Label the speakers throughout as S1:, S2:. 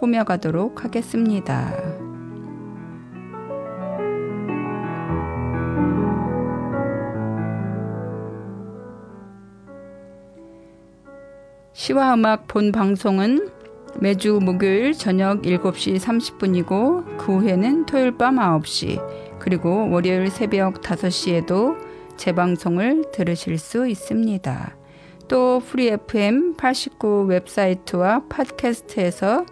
S1: 꾸며가도록 하겠습니다. 시와 음악 본 방송은 매주 목요일 저녁 7시 30분이고 그 후에는 토요일 밤 9시 그리고 월요일 새벽 5시에도 재방송을 들으실 수 있습니다. 또 프리 FM 89 웹사이트와 팟캐스트에서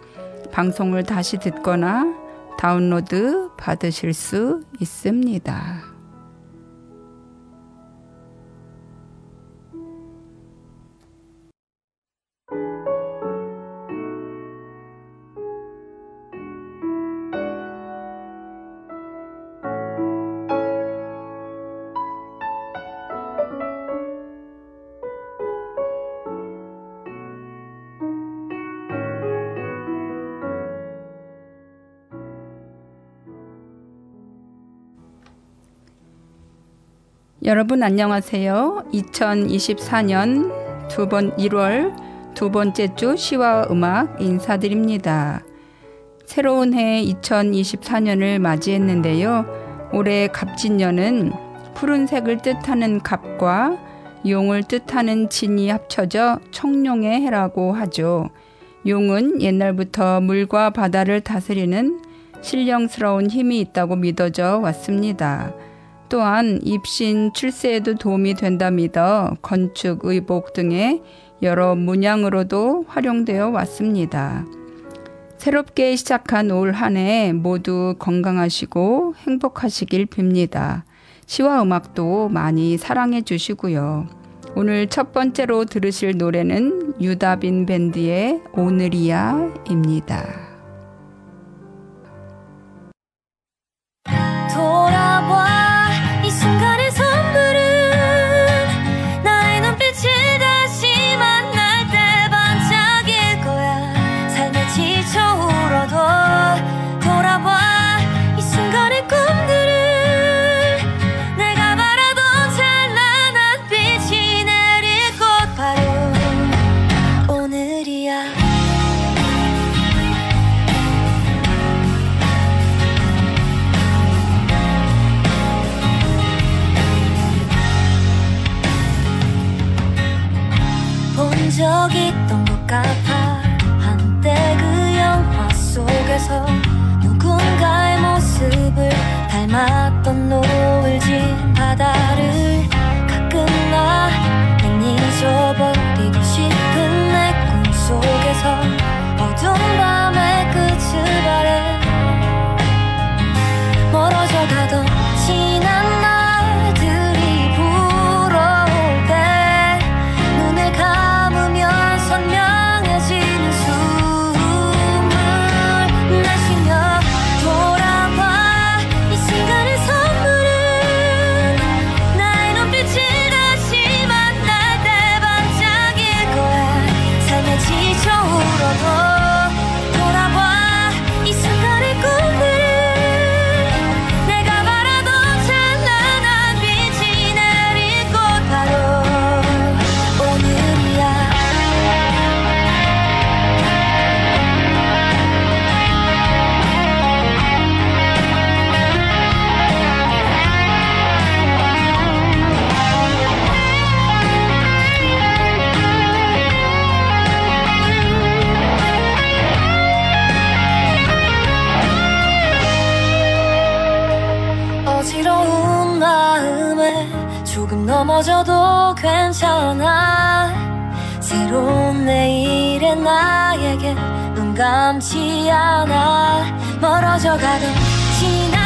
S1: 방송을 다시 듣거나 다운로드 받으실 수 있습니다. 여러분 안녕하세요. 2024년 두 번 1월 두 번째 주 시와 음악 인사드립니다. 새로운 해 2024년을 맞이했는데요. 올해 갑진년은 푸른색을 뜻하는 갑과 용을 뜻하는 진이 합쳐져 청룡의 해라고 하죠. 용은 옛날부터 물과 바다를 다스리는 신령스러운 힘이 있다고 믿어져 왔습니다. 또한 입신 출세에도 도움이 된다 믿어 건축, 의복 등의 여러 문양으로도 활용되어 왔습니다. 새롭게 시작한 올 한 해 모두 건강하시고 행복하시길 빕니다. 시와 음악도 많이 사랑해 주시고요. 오늘 첫 번째로 들으실 노래는 유다빈 밴드의 오늘이야입니다.
S2: 적 있던 것 같아. 한때 그 영화 속에서 누군가의 모습을 닮았던 노을진 바다를 가끔 나난 잊어버리고 싶은 내 꿈속에서 어두운 밤 않아 멀어져 가던 지난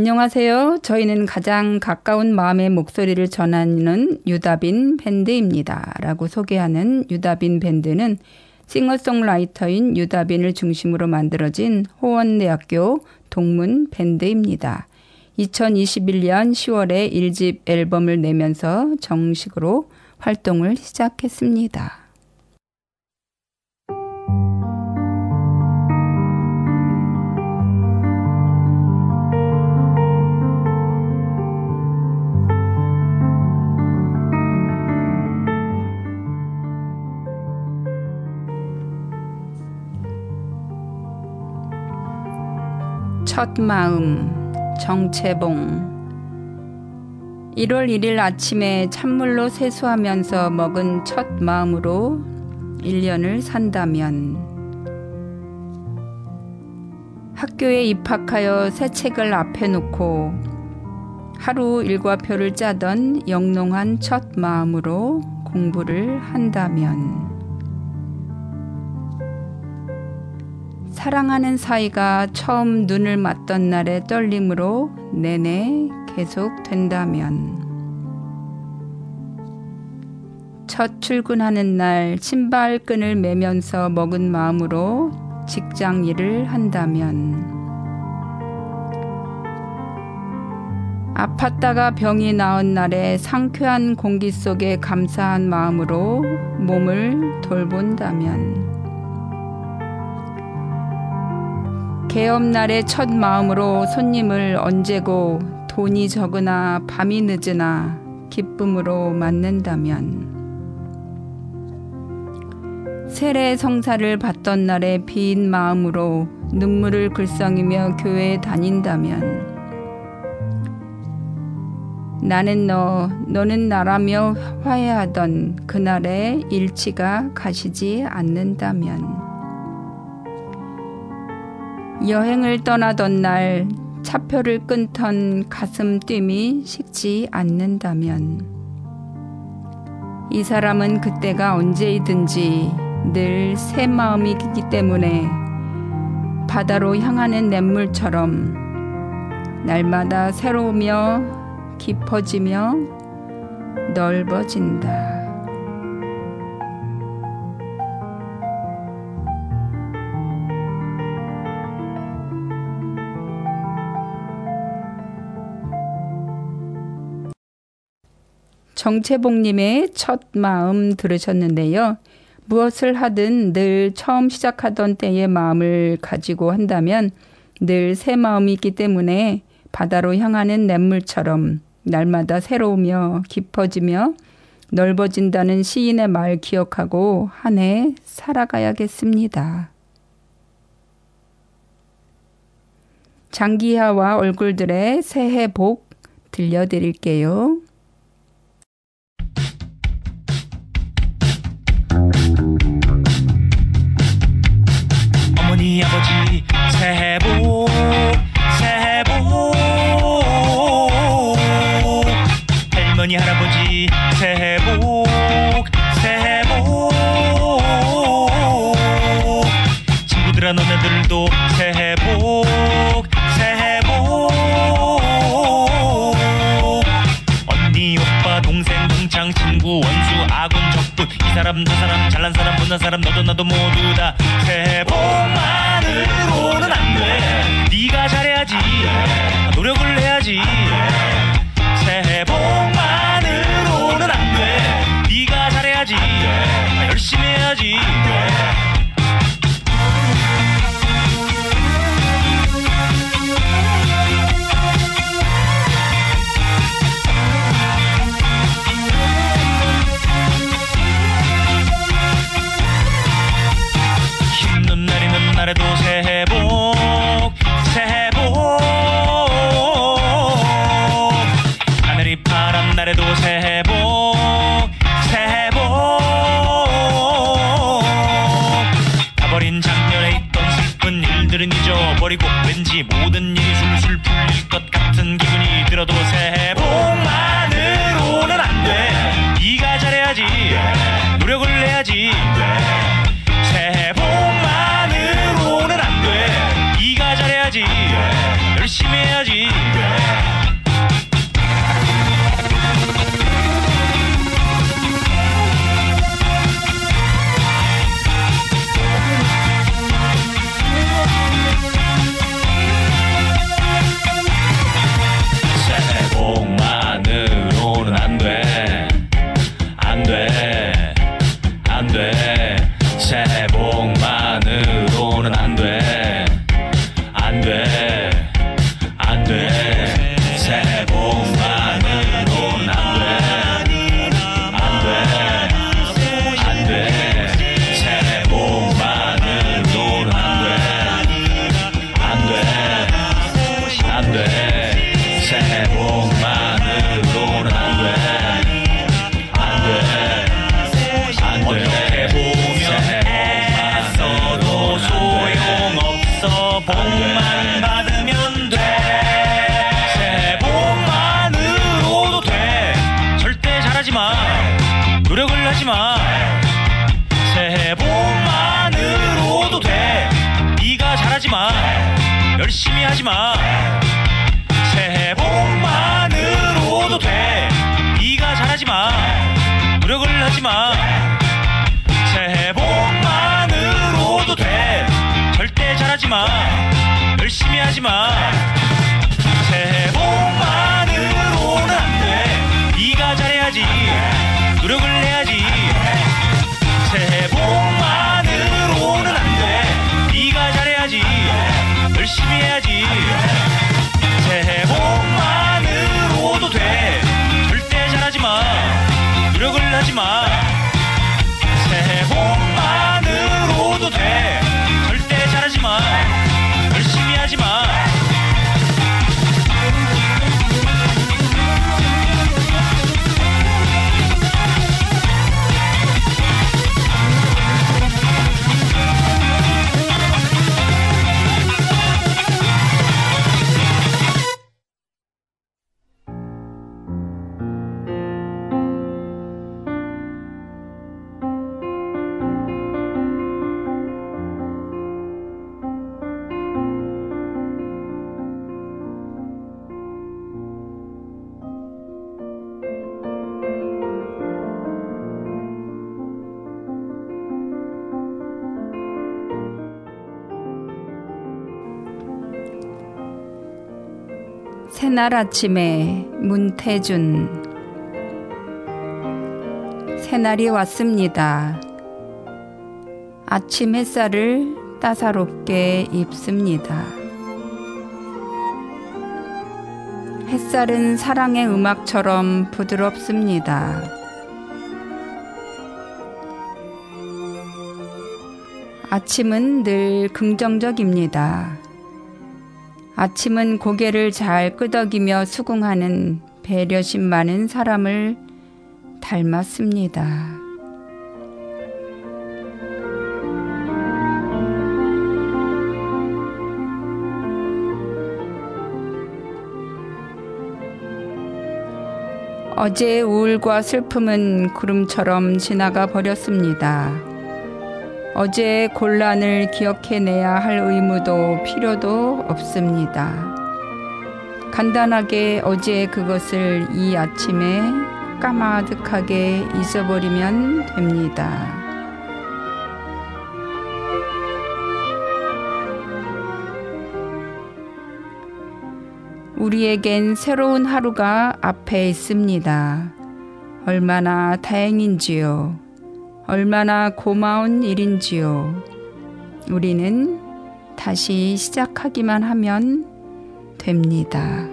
S1: 안녕하세요. 저희는 가장 가까운 마음의 목소리를 전하는 유다빈 밴드입니다. 라고 소개하는 유다빈 밴드는 싱어송라이터인 유다빈을 중심으로 만들어진 호원대학교 동문 밴드입니다. 2021년 10월에 1집 앨범을 내면서 정식으로 활동을 시작했습니다. 첫 마음 정채봉. 1월 1일 아침에 찬물로 세수하면서 먹은 첫 마음으로 1년을 산다면 학교에 입학하여 새 책을 앞에 놓고 하루 일과표를 짜던 영롱한 첫 마음으로 공부를 한다면 사랑하는 사이가 처음 눈을 맞던 날의 떨림으로 내내 계속된다면. 첫 출근하는 날 신발끈을 매면서 먹은 마음으로 직장 일을 한다면. 아팠다가 병이 나은 날에 상쾌한 공기 속에 감사한 마음으로 몸을 돌본다면 개업날의 첫 마음으로 손님을 언제고 돈이 적으나 밤이 늦으나 기쁨으로 맞는다면 세례 성사를 받던 날의 빈 마음으로 눈물을 글썽이며 교회에 다닌다면 나는 너, 너는 나라며 화해하던 그날의 일치가 가시지 않는다면 여행을 떠나던 날 차표를 끊던 가슴 뜀이 식지 않는다면 이 사람은 그때가 언제이든지 늘 새 마음이기 때문에 바다로 향하는 냇물처럼 날마다 새로우며 깊어지며 넓어진다. 정채봉님의 첫 마음 들으셨는데요. 무엇을 하든 늘 처음 시작하던 때의 마음을 가지고 한다면 늘 새 마음이 있기 때문에 바다로 향하는 냇물처럼 날마다 새로우며 깊어지며 넓어진다는 시인의 말 기억하고 한 해 살아가야겠습니다. 장기하와 얼굴들의 새해 복 들려드릴게요.
S3: 못난 사람 너도 나도 모두 다 새해 복만으로는 안돼. 네가 잘해야지. 노력을 해야지. 새해 복만으로는 안돼. 네가 잘해야지. 열심히 해야지 새해 복만으로는 안 돼. 하지 마 새해 복만으로도 돼. 절대 잘하지 마. 열심히 하지 마. 새해 복만으로는 안돼. 네가 잘해야지. 노력을 해야지. 새해 복만으로는 안돼. 네가 잘해야지. 열심히 해야지. 새해 하지 마. 새해 복만으로도 돼. 절대 잘하지 마. 열심히 하지 마
S1: 새날 아침에 문태준 새날이 왔습니다. 아침 햇살을 따사롭게 입습니다. 햇살은 사랑의 음악처럼 부드럽습니다. 아침은 늘 긍정적입니다. 아침은 고개를 잘 끄덕이며 수긍하는 배려심 많은 사람을 닮았습니다. 어제의 우울과 슬픔은 구름처럼 지나가 버렸습니다. 어제의 곤란을 기억해내야 할 의무도 필요도 없습니다. 간단하게 어제의 그것을 이 아침에 까마득하게 잊어버리면 됩니다. 우리에겐 새로운 하루가 앞에 있습니다. 얼마나 다행인지요. 얼마나 고마운 일인지요. 우리는 다시 시작하기만 하면 됩니다.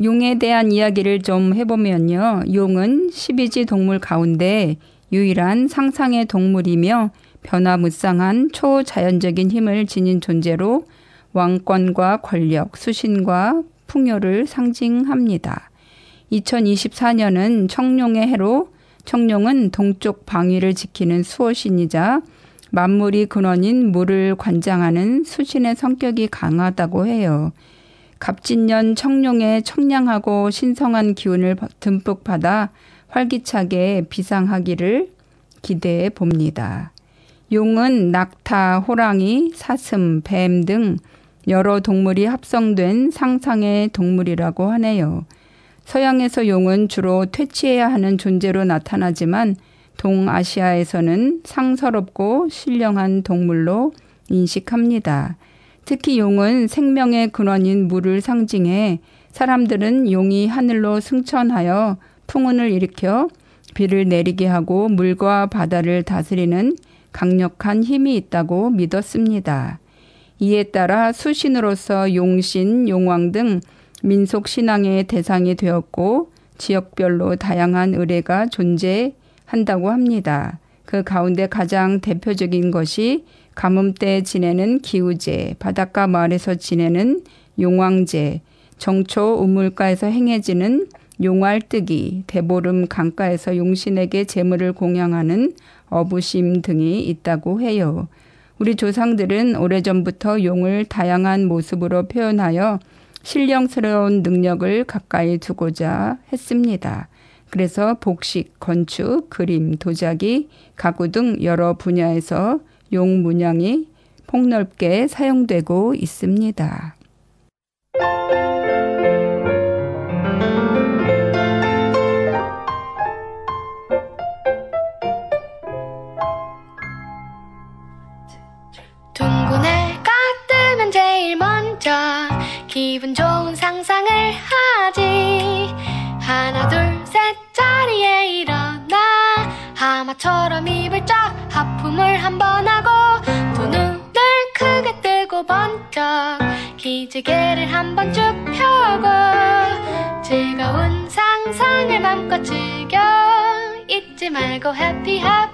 S1: 용에 대한 이야기를 좀 해보면요. 용은 12지 동물 가운데 유일한 상상의 동물이며 변화무쌍한 초자연적인 힘을 지닌 존재로 왕권과 권력, 수신과 풍요를 상징합니다. 2024년은 청룡의 해로 청룡은 동쪽 방위를 지키는 수호신이자 만물이 근원인 물을 관장하는 수신의 성격이 강하다고 해요. 갑진년 청룡의 청량하고 신성한 기운을 듬뿍 받아 활기차게 비상하기를 기대해 봅니다. 용은 낙타, 호랑이, 사슴, 뱀 등 여러 동물이 합성된 상상의 동물이라고 하네요. 서양에서 용은 주로 퇴치해야 하는 존재로 나타나지만 동아시아에서는 상서롭고 신령한 동물로 인식합니다. 특히 용은 생명의 근원인 물을 상징해 사람들은 용이 하늘로 승천하여 풍운을 일으켜 비를 내리게 하고 물과 바다를 다스리는 강력한 힘이 있다고 믿었습니다. 이에 따라 수신으로서 용신, 용왕 등 민속 신앙의 대상이 되었고 지역별로 다양한 의례가 존재한다고 합니다. 그 가운데 가장 대표적인 것이 가뭄 때 지내는 기우제, 바닷가 마을에서 지내는 용왕제, 정초 우물가에서 행해지는 용알뜨기, 대보름 강가에서 용신에게 재물을 공양하는 어부심 등이 있다고 해요. 우리 조상들은 오래전부터 용을 다양한 모습으로 표현하여 신령스러운 능력을 가까이 두고자 했습니다. 그래서 복식, 건축, 그림, 도자기, 가구 등 여러 분야에서 용 문양이 폭넓게 사용되고 있습니다.
S4: 먼저 기분 좋은 상상을 하지. 하나 둘 셋 자리에 일어나. 하마처럼 입을 쫙 하품을 한 번 하고 두 눈을 크게 뜨고 번쩍 기지개를 한 번 쭉 펴고 즐거운 상상을 맘껏 즐겨 잊지 말고 happy things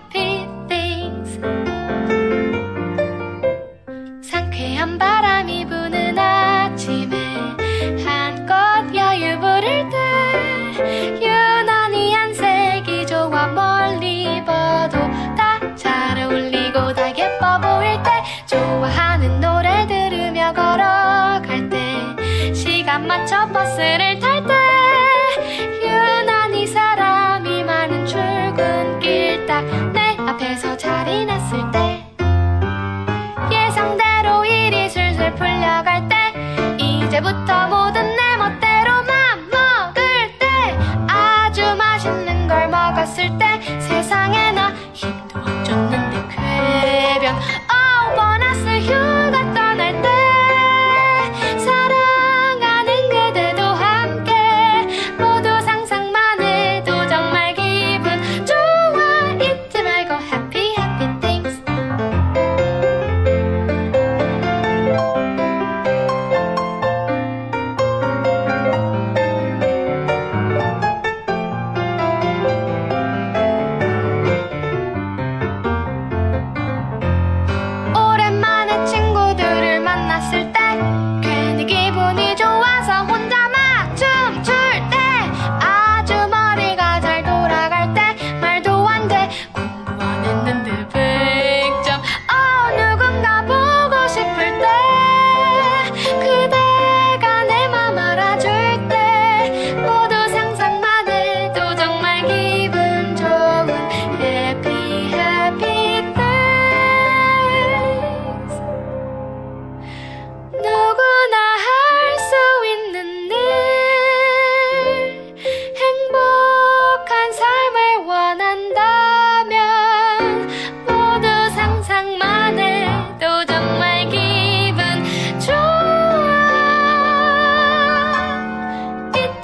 S4: 맞춰 버스를 탈 때 유난히 사람이 많은 출근길 딱 내 앞에서 자리 났을 때 예상대로 일이 슬슬 풀려갈 때 이제부터 모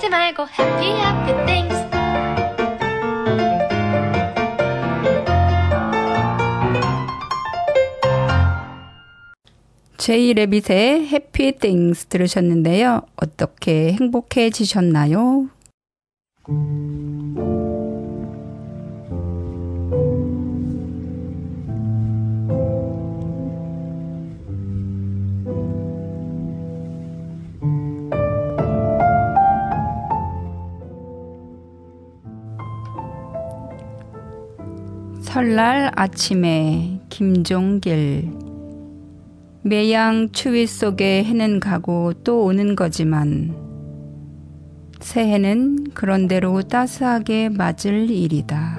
S4: 말고 happy happy things
S1: 제이 레빗의 해피 띵스 들으셨는데요. 어떻게 행복해지셨나요? 설날 아침에 김종길 매양 추위 속에 해는 가고 또 오는 거지만 새해는 그런대로 따스하게 맞을 일이다.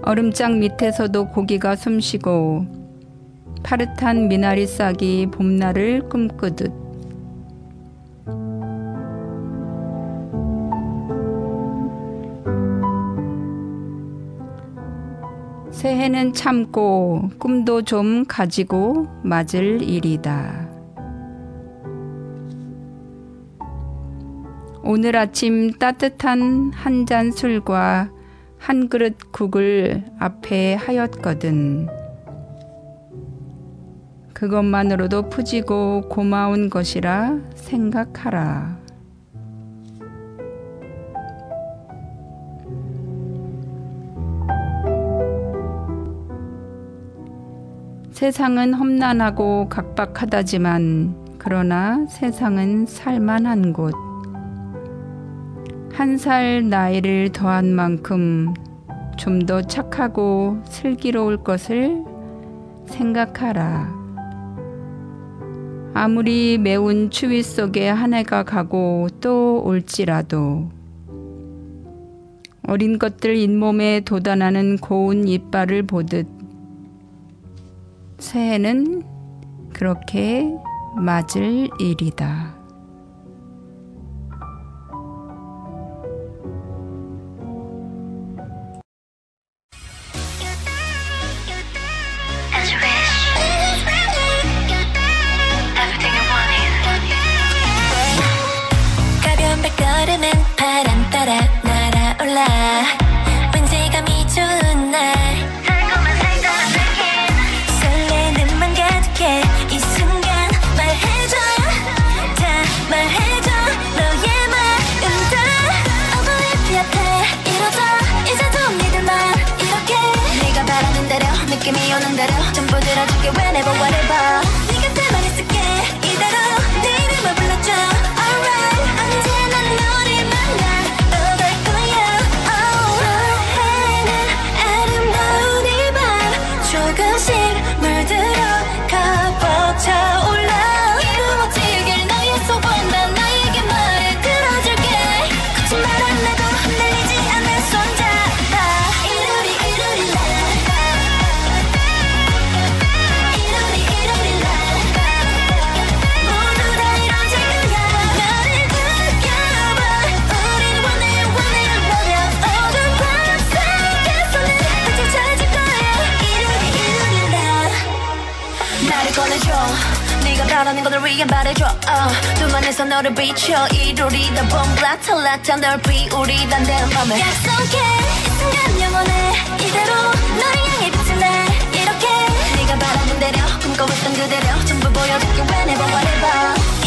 S1: 얼음장 밑에서도 고기가 숨쉬고 파릇한 미나리 싹이 봄날을 꿈꾸듯 새해는 참고 꿈도 좀 가지고 맞을 일이다. 오늘 아침 따뜻한 한 잔 술과 한 그릇 국을 앞에 하였거든. 그것만으로도 푸지고 고마운 것이라 생각하라. 세상은 험난하고 각박하다지만 그러나 세상은 살만한 곳. 한 살 나이를 더한 만큼 좀 더 착하고 슬기로울 것을 생각하라. 아무리 매운 추위 속에 한 해가 가고 또 올지라도 어린 것들 잇몸에 돋아나는 고운 이빨을 보듯 새해는 그렇게 맞을 일이다.
S2: 느낌이 오는 대로 전부 들어줄게 whenever whatever 위해 말해줘 uh, 두 만에서 너를 비춰. 이루리다 봄과 탈락자 널 비우리다 내 맘을 약속해 이 순간 영원해. 이대로 너를 향해 내 이렇게 네가 바라는 대로 꿈꿔왔던 그대로 전부 보여줄게. Whenever whatever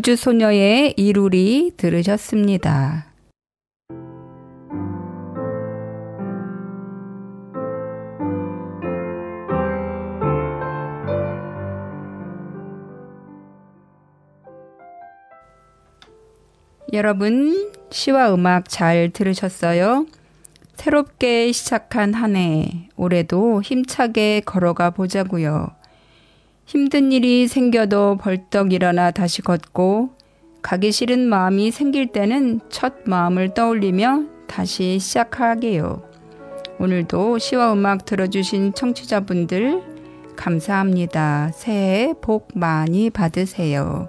S1: 우주소녀의 이루리 들으셨습니다. 여러분, 시와 음악 잘 들으셨어요? 새롭게 시작한 한 해, 올해도 힘차게 걸어가 보자고요. 힘든 일이 생겨도 벌떡 일어나 다시 걷고, 가기 싫은 마음이 생길 때는 첫 마음을 떠올리며 다시 시작하게요. 오늘도 시와 음악 들어주신 청취자분들, 감사합니다. 새해 복 많이 받으세요.